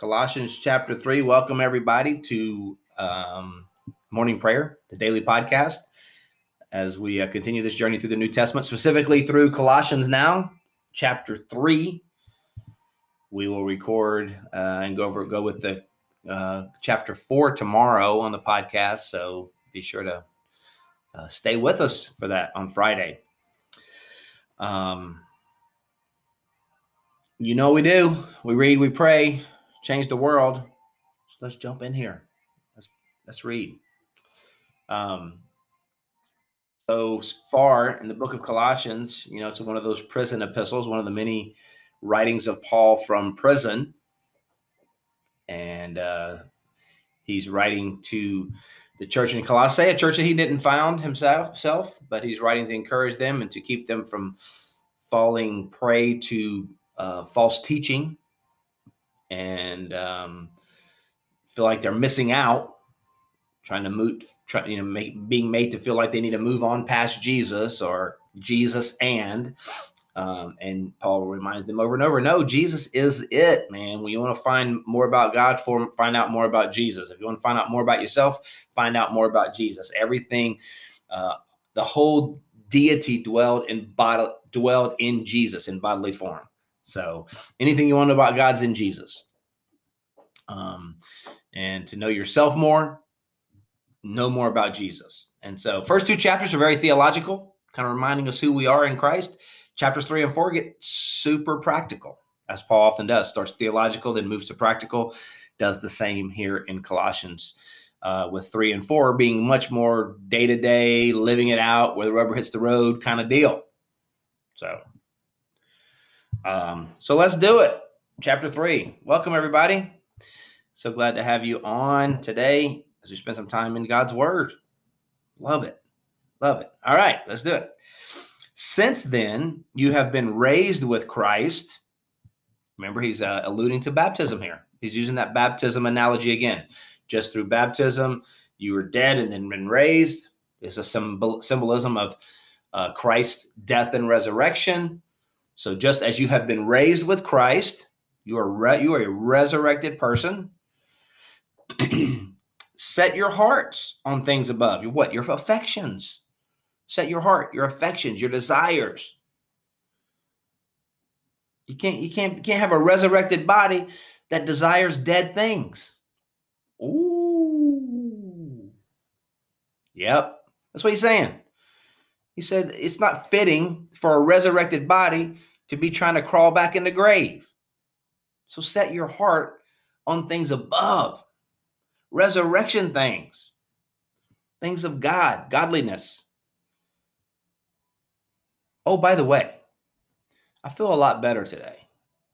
Colossians chapter 3. Welcome, everybody, to um, morning prayer, the daily podcast, as we uh, continue this journey through the New Testament, specifically through Colossians now, chapter 3. We will record uh, and go over go with the uh, chapter 4 tomorrow on the podcast. So be sure to uh, stay with us for that on Friday. Um, you know we do. We read, we pray, change the world. So let's jump in here. Let's let's read. Um, so far in the book of Colossians, you know, it's one of those prison epistles, one of the many writings of Paul from prison, and uh, he's writing to the church in Colossae, a church that he didn't found himself, but he's writing to encourage them and to keep them from falling prey to uh, false teaching and um, feel like they're missing out, trying to move, try, you know, make, being made to feel like they need to move on past Jesus or Jesus and. Um, and Paul reminds them over and over, no, Jesus is it, man. When you want to find more about God, find out more about Jesus. If you want to find out more about yourself, find out more about Jesus. Everything, uh, the whole deity dwelled in bod- dwelled in Jesus in bodily form. So anything you want to know about God's in Jesus. Um, and to know yourself more, know more about Jesus. And so first two chapters are very theological, kind of reminding us who we are in Christ. Chapters three and four get super practical, as Paul often does. Starts theological, then moves to practical. Does the same here in Colossians. Uh, with three and four being much more day to day, living it out, where the rubber hits the road kind of deal. So um, so let's do it. Chapter three. Welcome, everybody. So glad to have you on today as we spend some time in God's Word. Love it. Love it. All right, let's do it. Since then, you have been raised with Christ. Remember, he's uh, alluding to baptism here. He's using that baptism analogy again. Just through baptism, you were dead and then been raised. It's a symbol, symbolism of uh, Christ's death and resurrection. So just as you have been raised with Christ, you are re- you are a resurrected person. Set your hearts on things above. Your what? Your affections. Set your heart, your affections, your desires. You can't you can't you can't have a resurrected body that desires dead things. Ooh. Yep. That's what he's saying. He said it's not fitting for a resurrected body to be trying to crawl back in the grave. So set your heart on things above, resurrection things, things of God, godliness. Oh, by the way, I feel a lot better today.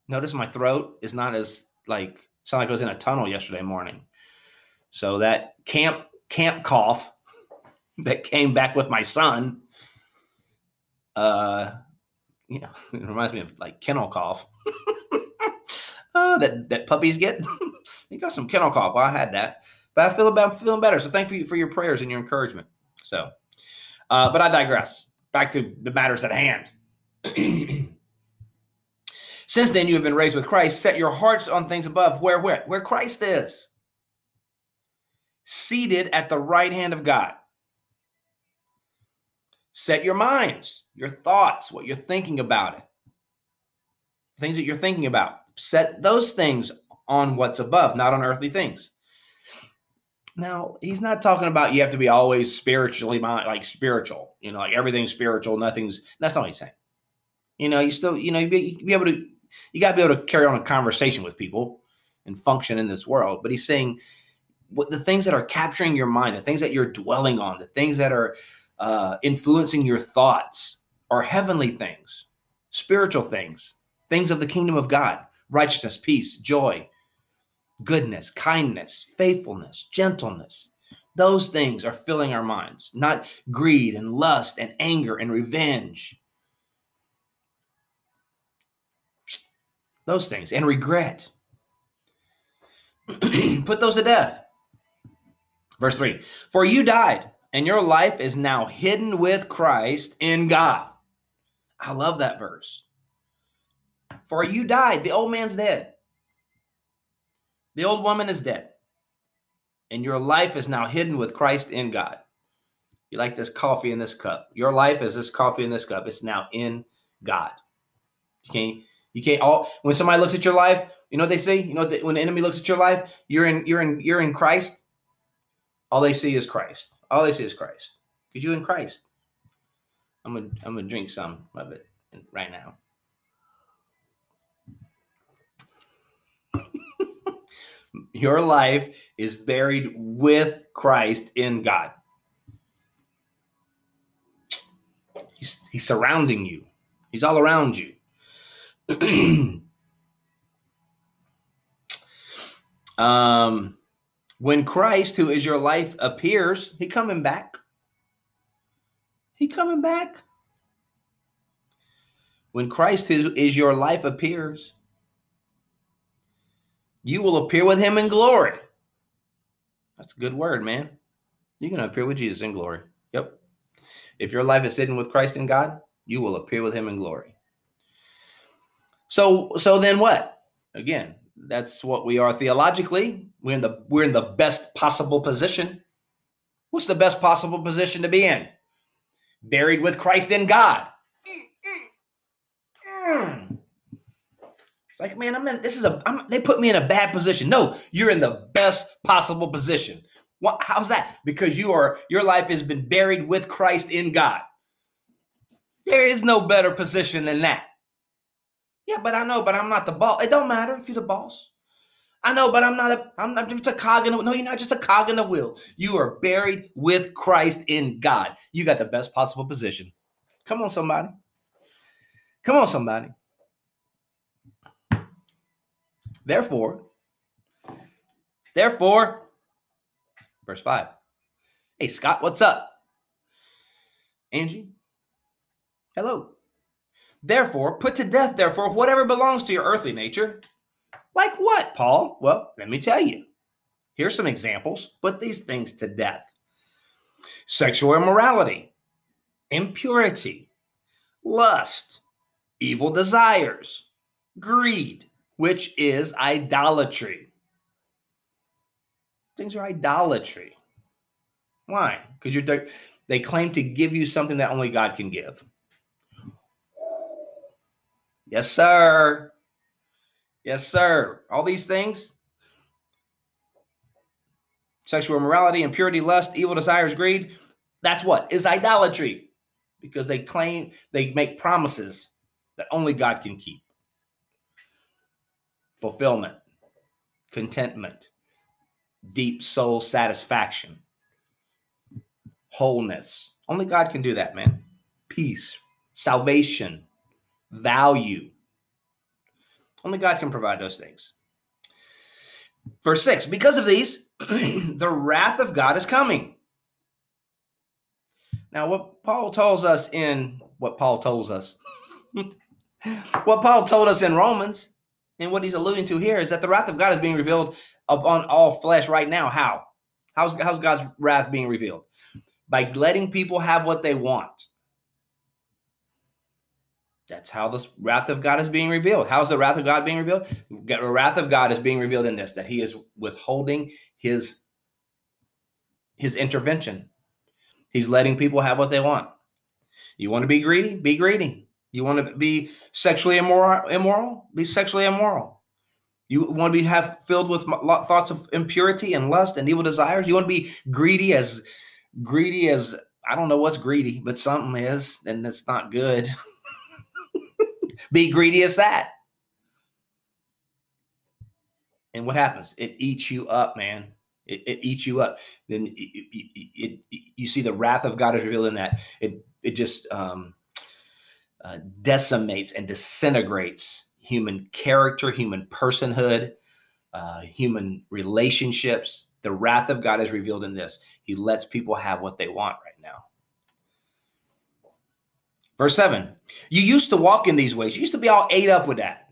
Notice my throat is not as like sound like I was in a tunnel yesterday morning. So that camp camp cough that came back with my son uh you know, it reminds me of like kennel cough. uh, that that puppies get. you got some kennel cough. Well, I had that, but I feel about feeling better. So thank you for your prayers and your encouragement. So, uh, but I digress. Back to the matters at hand. Since then, you have been raised with Christ. Set your hearts on things above, where where where Christ is, seated at the right hand of God. Set your minds, your thoughts, what you're thinking about it, things that you're thinking about. Set those things on what's above, not on earthly things. Now, he's not talking about you have to be always spiritually like spiritual, you know, like everything's spiritual, nothing's that's not what he's saying. You know, you still, you know, you be, you be able to, you got to be able to carry on a conversation with people and function in this world. But he's saying what the things that are capturing your mind, the things that you're dwelling on, the things that are uh, influencing your thoughts are heavenly things, spiritual things, things of the kingdom of God, righteousness, peace, joy, goodness, kindness, faithfulness, gentleness. Those things are filling our minds, not greed and lust and anger and revenge. Those things and regret. Put those to death. Verse 3 For you died, and your life is now hidden with Christ in God. I love that verse. For you died, the old man's dead. The old woman is dead. And your life is now hidden with Christ in God. You like this coffee in this cup. Your life is this coffee in this cup. It's now in God. You can't, you can't all when somebody looks at your life, you know what they say? You know when the enemy looks at your life, you're in, you're in, you're in Christ. All they see is Christ. All they see is Christ. Because you in Christ. I'm gonna I'm gonna drink some of it right now. Your life is buried with Christ in God. He's, he's surrounding you, He's all around you. um, when Christ, who is your life, appears, He coming back. He coming back. When Christ is, is your life appears, you will appear with him in glory. That's a good word, man. You're going to appear with Jesus in glory. Yep. If your life is hidden with Christ in God, you will appear with him in glory. So so then what? Again, that's what we are theologically. We're in the we're in the best possible position. What's the best possible position to be in? Buried with Christ in God. It's like, man, I'm in. This is a. I'm, they put me in a bad position. No, you're in the best possible position. What? How's that? Because you are. Your life has been buried with Christ in God. There is no better position than that. Yeah, but I know, but I'm not the boss. It don't matter if you're the boss. I know, but I'm not a. I'm not just a cog in the. No, you're not just a cog in the wheel. You are buried with Christ in God. You got the best possible position. Come on, somebody. Come on, somebody. Therefore, therefore, verse 5. Hey, Scott, what's up? Angie, hello. Therefore, put to death, therefore, whatever belongs to your earthly nature. Like what, Paul? Well, let me tell you. Here's some examples. Put these things to death sexual immorality, impurity, lust, evil desires, greed which is idolatry. Things are idolatry. Why? Because you're they claim to give you something that only God can give. Yes, sir. Yes, sir. All these things. Sexual immorality, impurity, lust, evil desires, greed. That's what? Is idolatry. Because they claim they make promises that only God can keep. Fulfillment, contentment, deep soul satisfaction, wholeness. Only God can do that, man. Peace, salvation, value. Only God can provide those things. Verse 6 Because of these, the wrath of God is coming. Now, what Paul tells us in what Paul tells us, what Paul told us in Romans and what he's alluding to here is that the wrath of God is being revealed upon all flesh right now. How? How's, how's God's wrath being revealed? By letting people have what they want. That's how the wrath of God is being revealed. How's the wrath of God being revealed? The wrath of God is being revealed in this that he is withholding his his intervention. He's letting people have what they want. You want to be greedy? Be greedy. You want to be sexually immoral? Immoral? Be sexually immoral. You want to be have filled with thoughts of impurity and lust and evil desires. You want to be greedy as greedy as I don't know what's greedy, but something is, and it's not good. be greedy as that. And what happens? It eats you up, man. It, it eats you up. Then it, it, you see the wrath of God is revealed in that. It it just um, uh, decimates and disintegrates human character, human personhood. uh, human relationships. The wrath of God is revealed in this. He lets people have what they want right now. Verse 7 You used to walk in these ways. You used to be all ate up with that.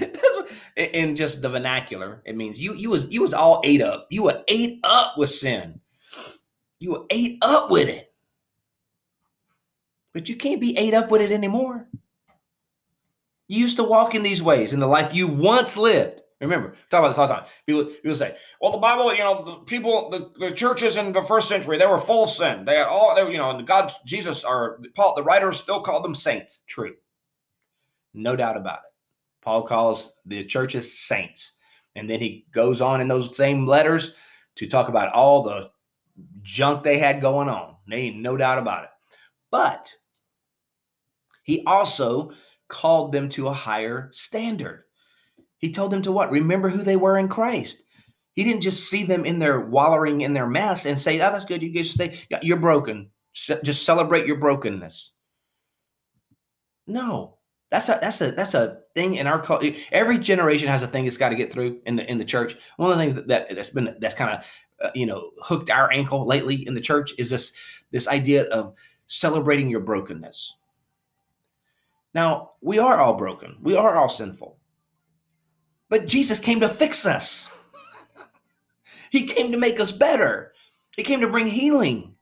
in just the vernacular, it means you you was you was all ate up. You were ate up with sin. You were ate up with it. But you can't be ate up with it anymore. You used to walk in these ways in the life you once lived. Remember, talk about this all the time. People, people say, "Well, the Bible, you know, the people, the, the churches in the first century, they were full of sin. They had all, they, you know, and God, Jesus, or Paul, the writers still called them saints. True, no doubt about it. Paul calls the churches saints, and then he goes on in those same letters to talk about all the junk they had going on. They ain't no doubt about it. But he also called them to a higher standard. He told them to what? Remember who they were in Christ. He didn't just see them in their wallowing in their mess and say, "Oh, that's good. You just stay. You're broken. Just celebrate your brokenness." No, that's a that's a that's a thing in our culture. Every generation has a thing it's got to get through in the in the church. One of the things that, that has been that's kind of uh, you know hooked our ankle lately in the church is this this idea of celebrating your brokenness. Now, we are all broken, we are all sinful. But Jesus came to fix us, He came to make us better, He came to bring healing.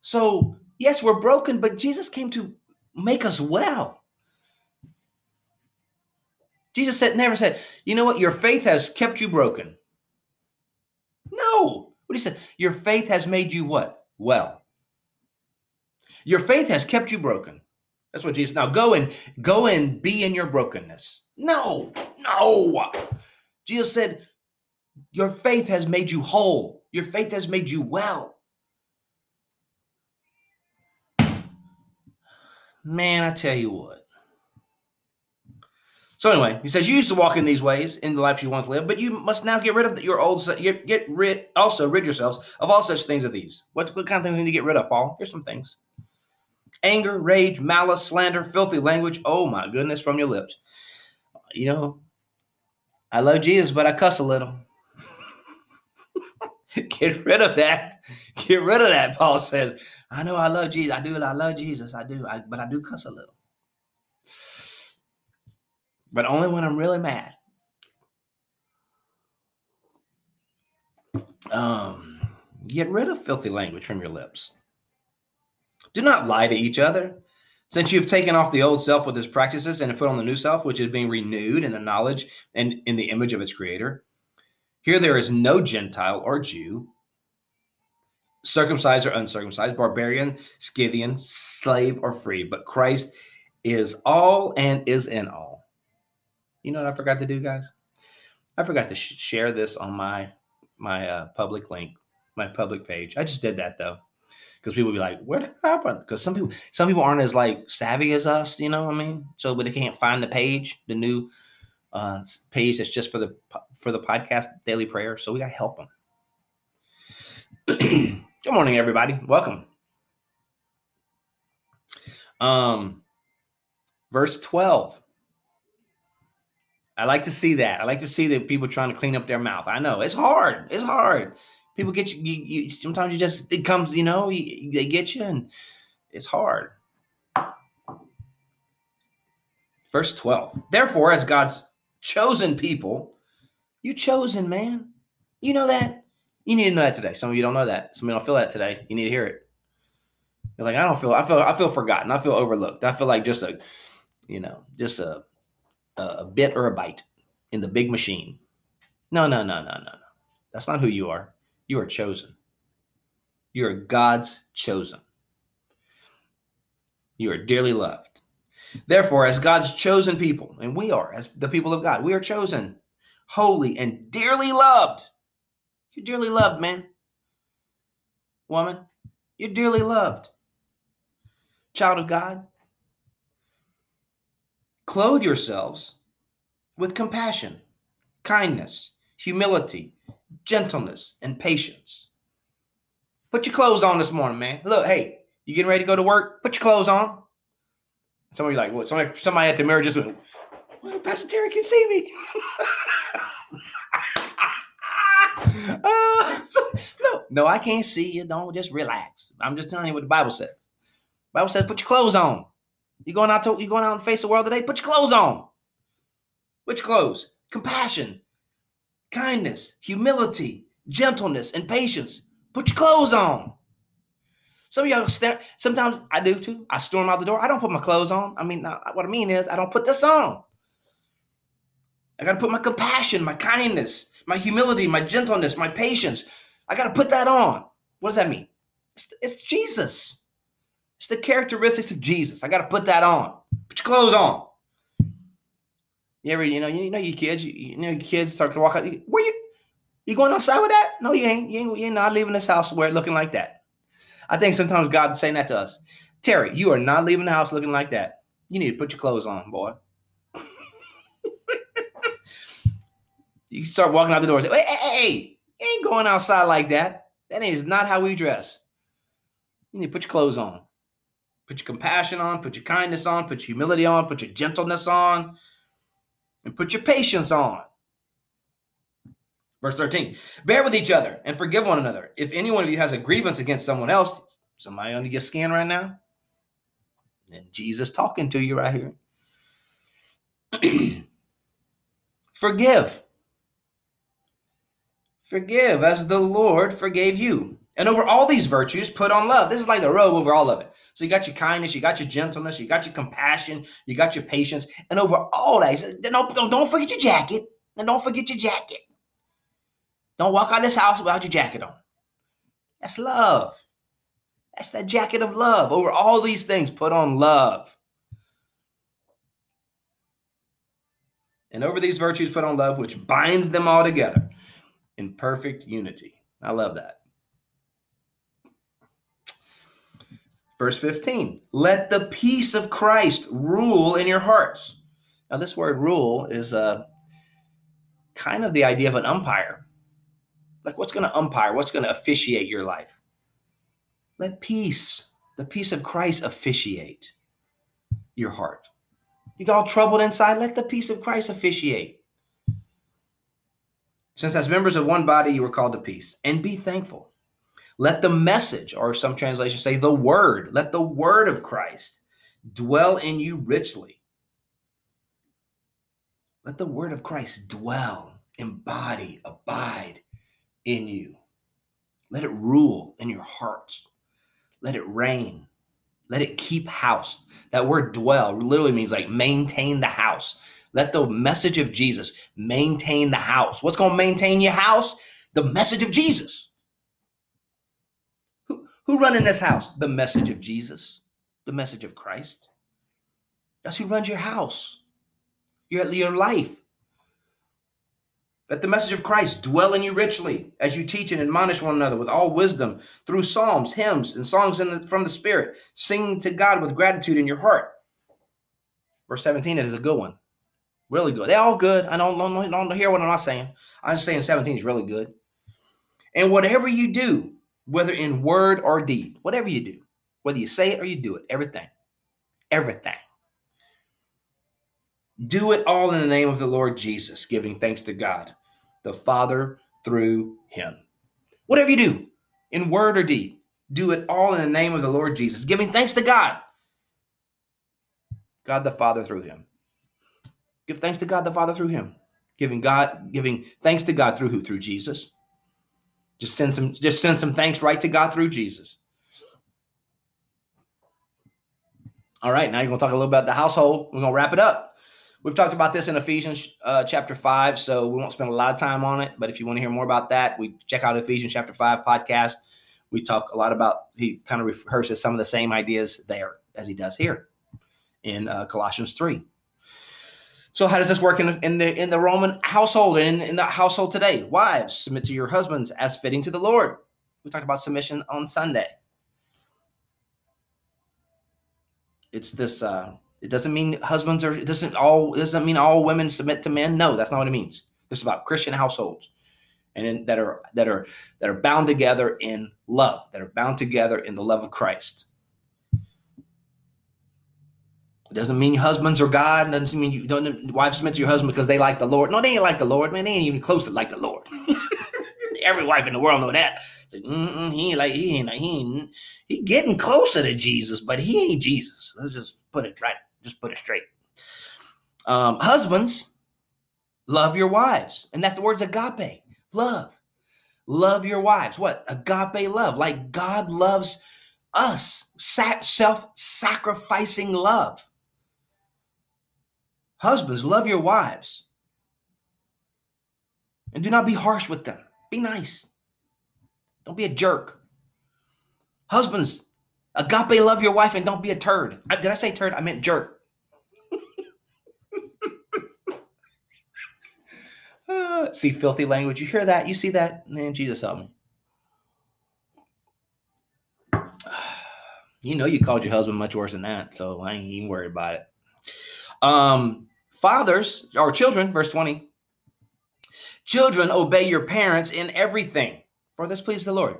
So, yes, we're broken, but Jesus came to make us well. Jesus said, never said, you know what, your faith has kept you broken. No. What he said, your faith has made you what? Well. Your faith has kept you broken. That's what Jesus. Now go and go and be in your brokenness. No, no. Jesus said, Your faith has made you whole. Your faith has made you well. Man, I tell you what. So anyway, he says you used to walk in these ways in the life you once lived, but you must now get rid of your old. Get rid also rid yourselves of all such things as these. What, what kind of things we need to get rid of, Paul? Here's some things anger, rage, malice, slander, filthy language. Oh my goodness, from your lips. You know, I love Jesus, but I cuss a little. Get rid of that. Get rid of that. Paul says, I know I love Jesus. I do. I love Jesus. I do. I, but I do cuss a little. But only when I'm really mad. Um, get rid of filthy language from your lips. Do not lie to each other. Since you have taken off the old self with its practices and have put on the new self, which is being renewed in the knowledge and in the image of its creator. Here there is no Gentile or Jew, circumcised or uncircumcised, barbarian, Scythian, slave or free, but Christ is all and is in all. You know what I forgot to do, guys? I forgot to sh- share this on my my uh, public link, my public page. I just did that though because people be like, "What happened?" Because some people, some people aren't as like savvy as us, you know what I mean? So, but they can't find the page, the new uh, page that's just for the for the podcast daily prayer. So we got to help them. Good morning, everybody. Welcome. Um, verse twelve. I like to see that. I like to see that people trying to clean up their mouth. I know it's hard. It's hard people get you, you, you sometimes you just it comes you know you, they get you and it's hard. Verse 12 therefore as god's chosen people you chosen man. You know that? You need to know that today. Some of you don't know that. Some of you don't feel that today. You need to hear it. You're like i don't feel i feel i feel forgotten. I feel overlooked. I feel like just a you know just a a bit or a byte in the big machine. No no no no no no. That's not who you are you are chosen. You are God's chosen. You are dearly loved. Therefore, as God's chosen people, and we are, as the people of God, we are chosen, holy, and dearly loved. You're dearly loved, man. Woman, you're dearly loved. Child of God, clothe yourselves with compassion, kindness, humility, gentleness, and patience. Put your clothes on this morning, man. Look, hey, you getting ready to go to work? Put your clothes on. Some of you like, what? Somebody, somebody at the mirror just went, well, Pastor Terry can see me. uh, so, no, no, I can't see you. Don't just relax. I'm just telling you what the Bible says. The Bible says, put your clothes on. You're going out to you going out and face the world today? Put your clothes on. Which clothes? Compassion, kindness, humility, gentleness, and patience. Put your clothes on. Some of y'all stare. Sometimes I do too. I storm out the door. I don't put my clothes on. I mean, what I mean is, I don't put this on. I got to put my compassion, my kindness, my humility, my gentleness, my patience. I got to put that on. What does that mean? It's, it's Jesus. It's the characteristics of Jesus. I got to put that on. Put your clothes on. You ever, you know, you know, your kids, you, you know, your kids start to walk out. Where you, you going outside with that? No, you ain't. You ain't. You're not leaving this house where looking like that. I think sometimes God's saying that to us. Terry, you are not leaving the house looking like that. You need to put your clothes on, boy. you start walking out the door. Say, hey, hey, hey, you ain't going outside like that. That is not how we dress. You need to put your clothes on. Put your compassion on, put your kindness on, put your humility on, put your gentleness on, and put your patience on. Verse 13 Bear with each other and forgive one another. If any one of you has a grievance against someone else, somebody under your skin right now, and Jesus talking to you right here. forgive. Forgive as the Lord forgave you. And over all these virtues, put on love. This is like the robe over all of it. So you got your kindness, you got your gentleness, you got your compassion, you got your patience, and over all that, don't, don't, forget your jacket, and don't forget your jacket. Don't walk out of this house without your jacket on. That's love. That's that jacket of love. Over all these things, put on love. And over these virtues, put on love, which binds them all together in perfect unity. I love that. Verse 15, let the peace of Christ rule in your hearts. Now, this word rule is uh, kind of the idea of an umpire. Like, what's going to umpire? What's going to officiate your life? Let peace, the peace of Christ, officiate your heart. You got all troubled inside? Let the peace of Christ officiate. Since as members of one body, you were called to peace, and be thankful. Let the message, or some translations say the word, let the word of Christ dwell in you richly. Let the word of Christ dwell, embody, abide in you. Let it rule in your hearts. Let it reign. Let it keep house. That word dwell literally means like maintain the house. Let the message of Jesus maintain the house. What's going to maintain your house? The message of Jesus. Who run in this house? The message of Jesus, the message of Christ. That's who runs your house, your, your life. Let the message of Christ dwell in you richly as you teach and admonish one another with all wisdom through psalms, hymns, and songs the, from the Spirit, singing to God with gratitude in your heart. Verse 17 is a good one. Really good. They're all good. I don't, don't, don't hear what I'm not saying. I'm just saying 17 is really good. And whatever you do, whether in word or deed, whatever you do, whether you say it or you do it, everything, everything. Do it all in the name of the Lord Jesus, giving thanks to God, the Father, through him. Whatever you do, in word or deed, do it all in the name of the Lord Jesus, giving thanks to God, God the Father through him. Give thanks to God the Father through him. Giving God, giving thanks to God through who? Through Jesus. Just send some just send some thanks right to God through Jesus. All right, now you're going to talk a little bit about the household. We're going to wrap it up. We've talked about this in Ephesians uh, chapter 5, so we won't spend a lot of time on it. But if you want to hear more about that, we check out Ephesians chapter 5 podcast. We talk a lot about, he kind of rehearses some of the same ideas there as he does here in uh, Colossians 3. So how does this work in, in the in the Roman household and in, in the household today? Wives, submit to your husbands as fitting to the Lord. We talked about submission on Sunday. It's this uh it doesn't mean husbands are it doesn't all it doesn't mean all women submit to men. No, that's not what it means. This is about Christian households and in, that are that are that are bound together in love, that are bound together in the love of Christ. It doesn't mean husbands are God. It doesn't mean you don't wives submit to your husband because they like the Lord. No, they ain't like the Lord, man. They ain't even close to like the Lord. Every wife in the world know that. Like, he ain't like he ain't he ain't he getting closer to Jesus, but he ain't Jesus. Let's just put it right. Just put it straight. Um, husbands, love your wives, and that's the words agape, love. Love your wives. What agape love? Like God loves us. Self-sacrificing love. Husbands, love your wives. And do not be harsh with them. Be nice. Don't be a jerk. Husbands, agape love your wife and don't be a turd. Did I say turd? I meant jerk. uh, see filthy language. You hear that? You see that? Man, Jesus help me. You know you called your husband much worse than that, so I ain't even worried about it. Um, Fathers or children, verse 20. Children, obey your parents in everything, for this pleases the Lord.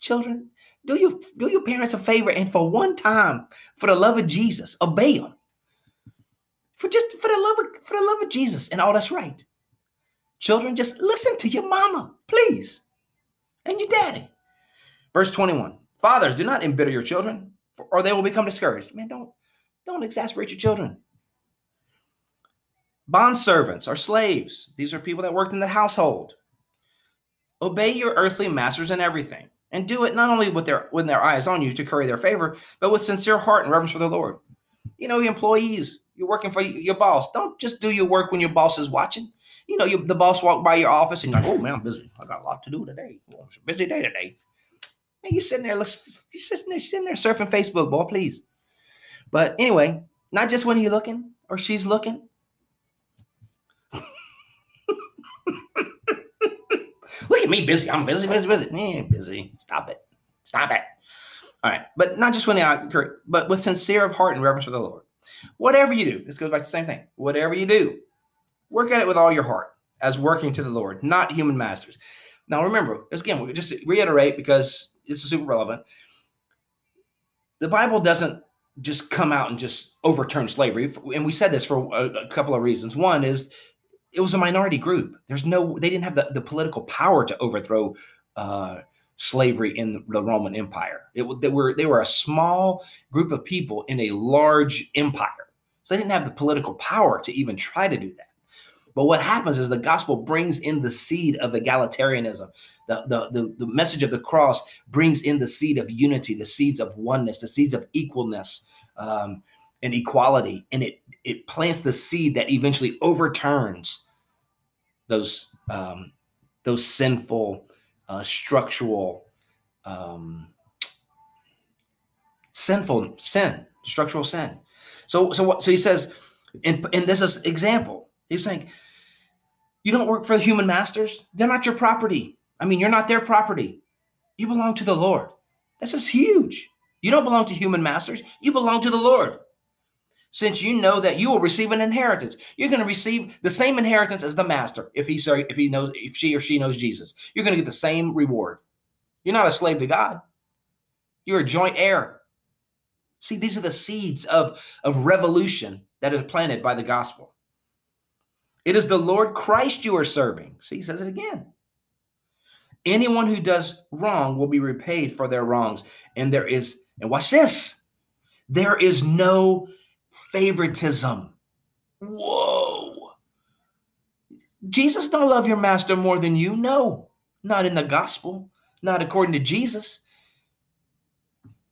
Children, do you do your parents a favor and for one time, for the love of Jesus, obey them. For just for the love of for the love of Jesus and all that's right. Children, just listen to your mama, please, and your daddy. Verse 21. Fathers, do not embitter your children, or they will become discouraged. Man, don't don't exasperate your children. Bond servants are slaves. These are people that worked in the household. Obey your earthly masters in everything, and do it not only with their with their eyes on you to curry their favor, but with sincere heart and reverence for the Lord. You know, your employees, you're working for your boss. Don't just do your work when your boss is watching. You know, you, the boss walked by your office and you're like, "Oh man, I'm busy. I got a lot to do today. Well, it's a busy day today." And you sitting there, looks, you sitting there, sitting there surfing Facebook, boy, please. But anyway, not just when you're looking or she's looking, Look at me busy. I'm busy, busy, busy. Eh, busy. Stop it. Stop it. All right. But not just when they occur, but with sincere of heart and reverence for the Lord. Whatever you do, this goes back to the same thing. Whatever you do, work at it with all your heart as working to the Lord, not human masters. Now remember, again, just reiterate because this is super relevant. The Bible doesn't just come out and just overturn slavery. And we said this for a couple of reasons. One is it was a minority group. There's no, they didn't have the, the political power to overthrow uh, slavery in the Roman Empire. It, they were they were a small group of people in a large empire, so they didn't have the political power to even try to do that. But what happens is the gospel brings in the seed of egalitarianism. The, the, the, the message of the cross brings in the seed of unity, the seeds of oneness, the seeds of equalness um, and equality, and it it plants the seed that eventually overturns those um, those sinful uh, structural um, sinful sin structural sin. So so what so he says in in this is example. He's saying you don't work for the human masters? They're not your property. I mean you're not their property. You belong to the lord. This is huge. You don't belong to human masters. You belong to the lord since you know that you will receive an inheritance. You're going to receive the same inheritance as the master if he if he knows if she or she knows Jesus. You're going to get the same reward. You're not a slave to God. You're a joint heir. See, these are the seeds of, of revolution that is planted by the gospel. It is the Lord Christ you are serving. See, he says it again. Anyone who does wrong will be repaid for their wrongs. And there is, and watch this, there is no favoritism. Whoa. Jesus don't love your master more than you. No, not in the gospel, not according to Jesus.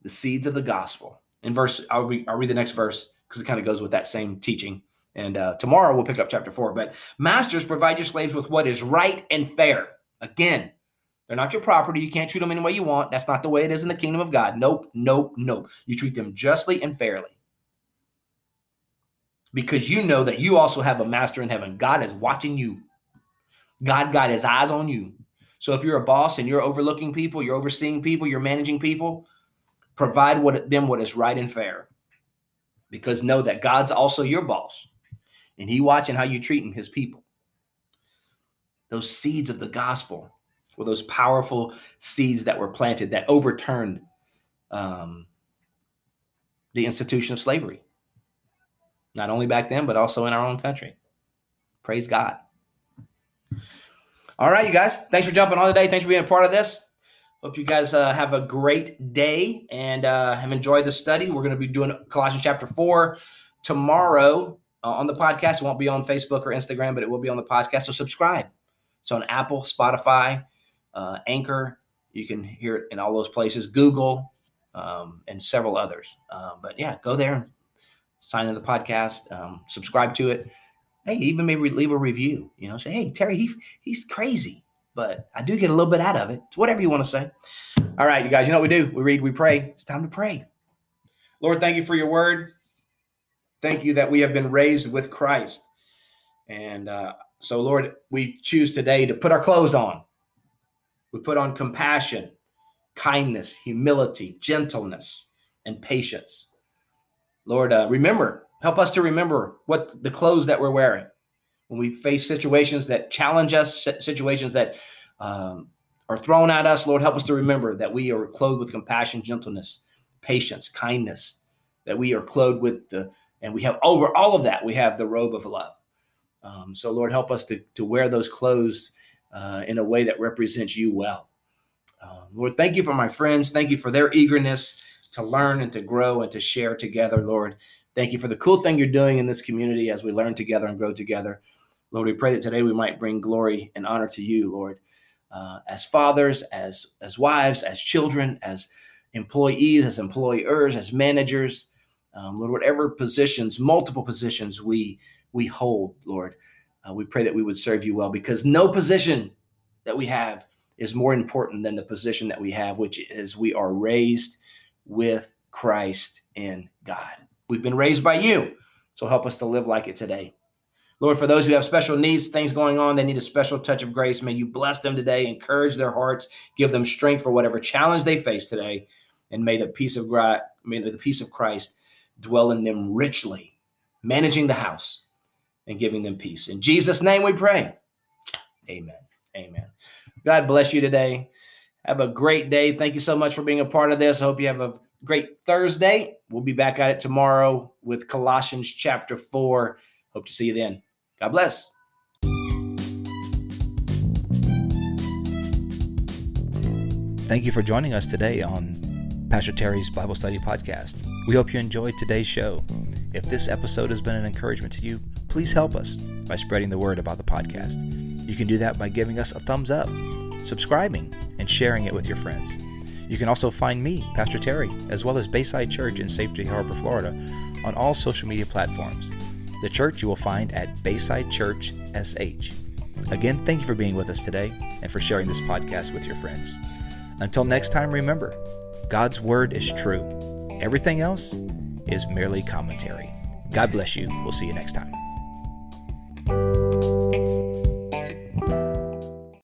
The seeds of the gospel. In verse, I'll read, I'll read the next verse because it kind of goes with that same teaching. And uh, tomorrow we'll pick up chapter four. But masters, provide your slaves with what is right and fair. Again, they're not your property. You can't treat them any way you want. That's not the way it is in the kingdom of God. Nope, nope, nope. You treat them justly and fairly because you know that you also have a master in heaven. God is watching you. God got his eyes on you. So if you're a boss and you're overlooking people, you're overseeing people, you're managing people, provide what them what is right and fair. Because know that God's also your boss. And he watching how you're treating his people. Those seeds of the gospel were those powerful seeds that were planted that overturned um, the institution of slavery. Not only back then, but also in our own country. Praise God. All right, you guys. Thanks for jumping on today. Thanks for being a part of this. Hope you guys uh, have a great day and uh, have enjoyed the study. We're going to be doing Colossians chapter 4 tomorrow uh, on the podcast. It won't be on Facebook or Instagram, but it will be on the podcast. So subscribe. It's on Apple, Spotify, uh, Anchor. You can hear it in all those places, Google, um, and several others. Uh, but yeah, go there sign in the podcast, um, subscribe to it. Hey, even maybe leave a review. You know, say, hey, Terry, he, he's crazy, but I do get a little bit out of it. It's whatever you want to say. All right, you guys, you know what we do? We read, we pray. It's time to pray. Lord, thank you for your word. Thank you that we have been raised with Christ. And uh, so, Lord, we choose today to put our clothes on. We put on compassion, kindness, humility, gentleness, and patience. Lord, uh, remember, help us to remember what the clothes that we're wearing when we face situations that challenge us, situations that um, are thrown at us. Lord, help us to remember that we are clothed with compassion, gentleness, patience, kindness, that we are clothed with the, and we have over all of that, we have the robe of love. Um, so, Lord, help us to, to wear those clothes uh, in a way that represents you well. Uh, Lord, thank you for my friends. Thank you for their eagerness to learn and to grow and to share together, Lord. Thank you for the cool thing you're doing in this community as we learn together and grow together. Lord, we pray that today we might bring glory and honor to you, Lord, uh, as fathers, as as wives, as children, as employees, as employers, as managers, um, Lord, whatever positions, multiple positions we we hold, Lord, uh, we pray that we would serve you well because no position that we have is more important than the position that we have, which is we are raised with Christ in God. We've been raised by you. So help us to live like it today. Lord, for those who have special needs, things going on, they need a special touch of grace. May you bless them today, encourage their hearts, give them strength for whatever challenge they face today, and may the peace of God, may the peace of Christ dwell in them richly, managing the house and giving them peace. In Jesus' name we pray. Amen. Amen. God bless you today. Have a great day. Thank you so much for being a part of this. I hope you have a great Thursday. We'll be back at it tomorrow with Colossians chapter 4. Hope to see you then. God bless. Thank you for joining us today on Pastor Terry's Bible Study Podcast. We hope you enjoyed today's show. If this episode has been an encouragement to you, please help us by spreading the word about the podcast. You can do that by giving us a thumbs up, subscribing, and sharing it with your friends. You can also find me, Pastor Terry, as well as Bayside Church in Safety Harbor, Florida, on all social media platforms. The church you will find at Bayside Church SH. Again, thank you for being with us today and for sharing this podcast with your friends. Until next time, remember God's Word is true. Everything else is merely commentary. God bless you. We'll see you next time.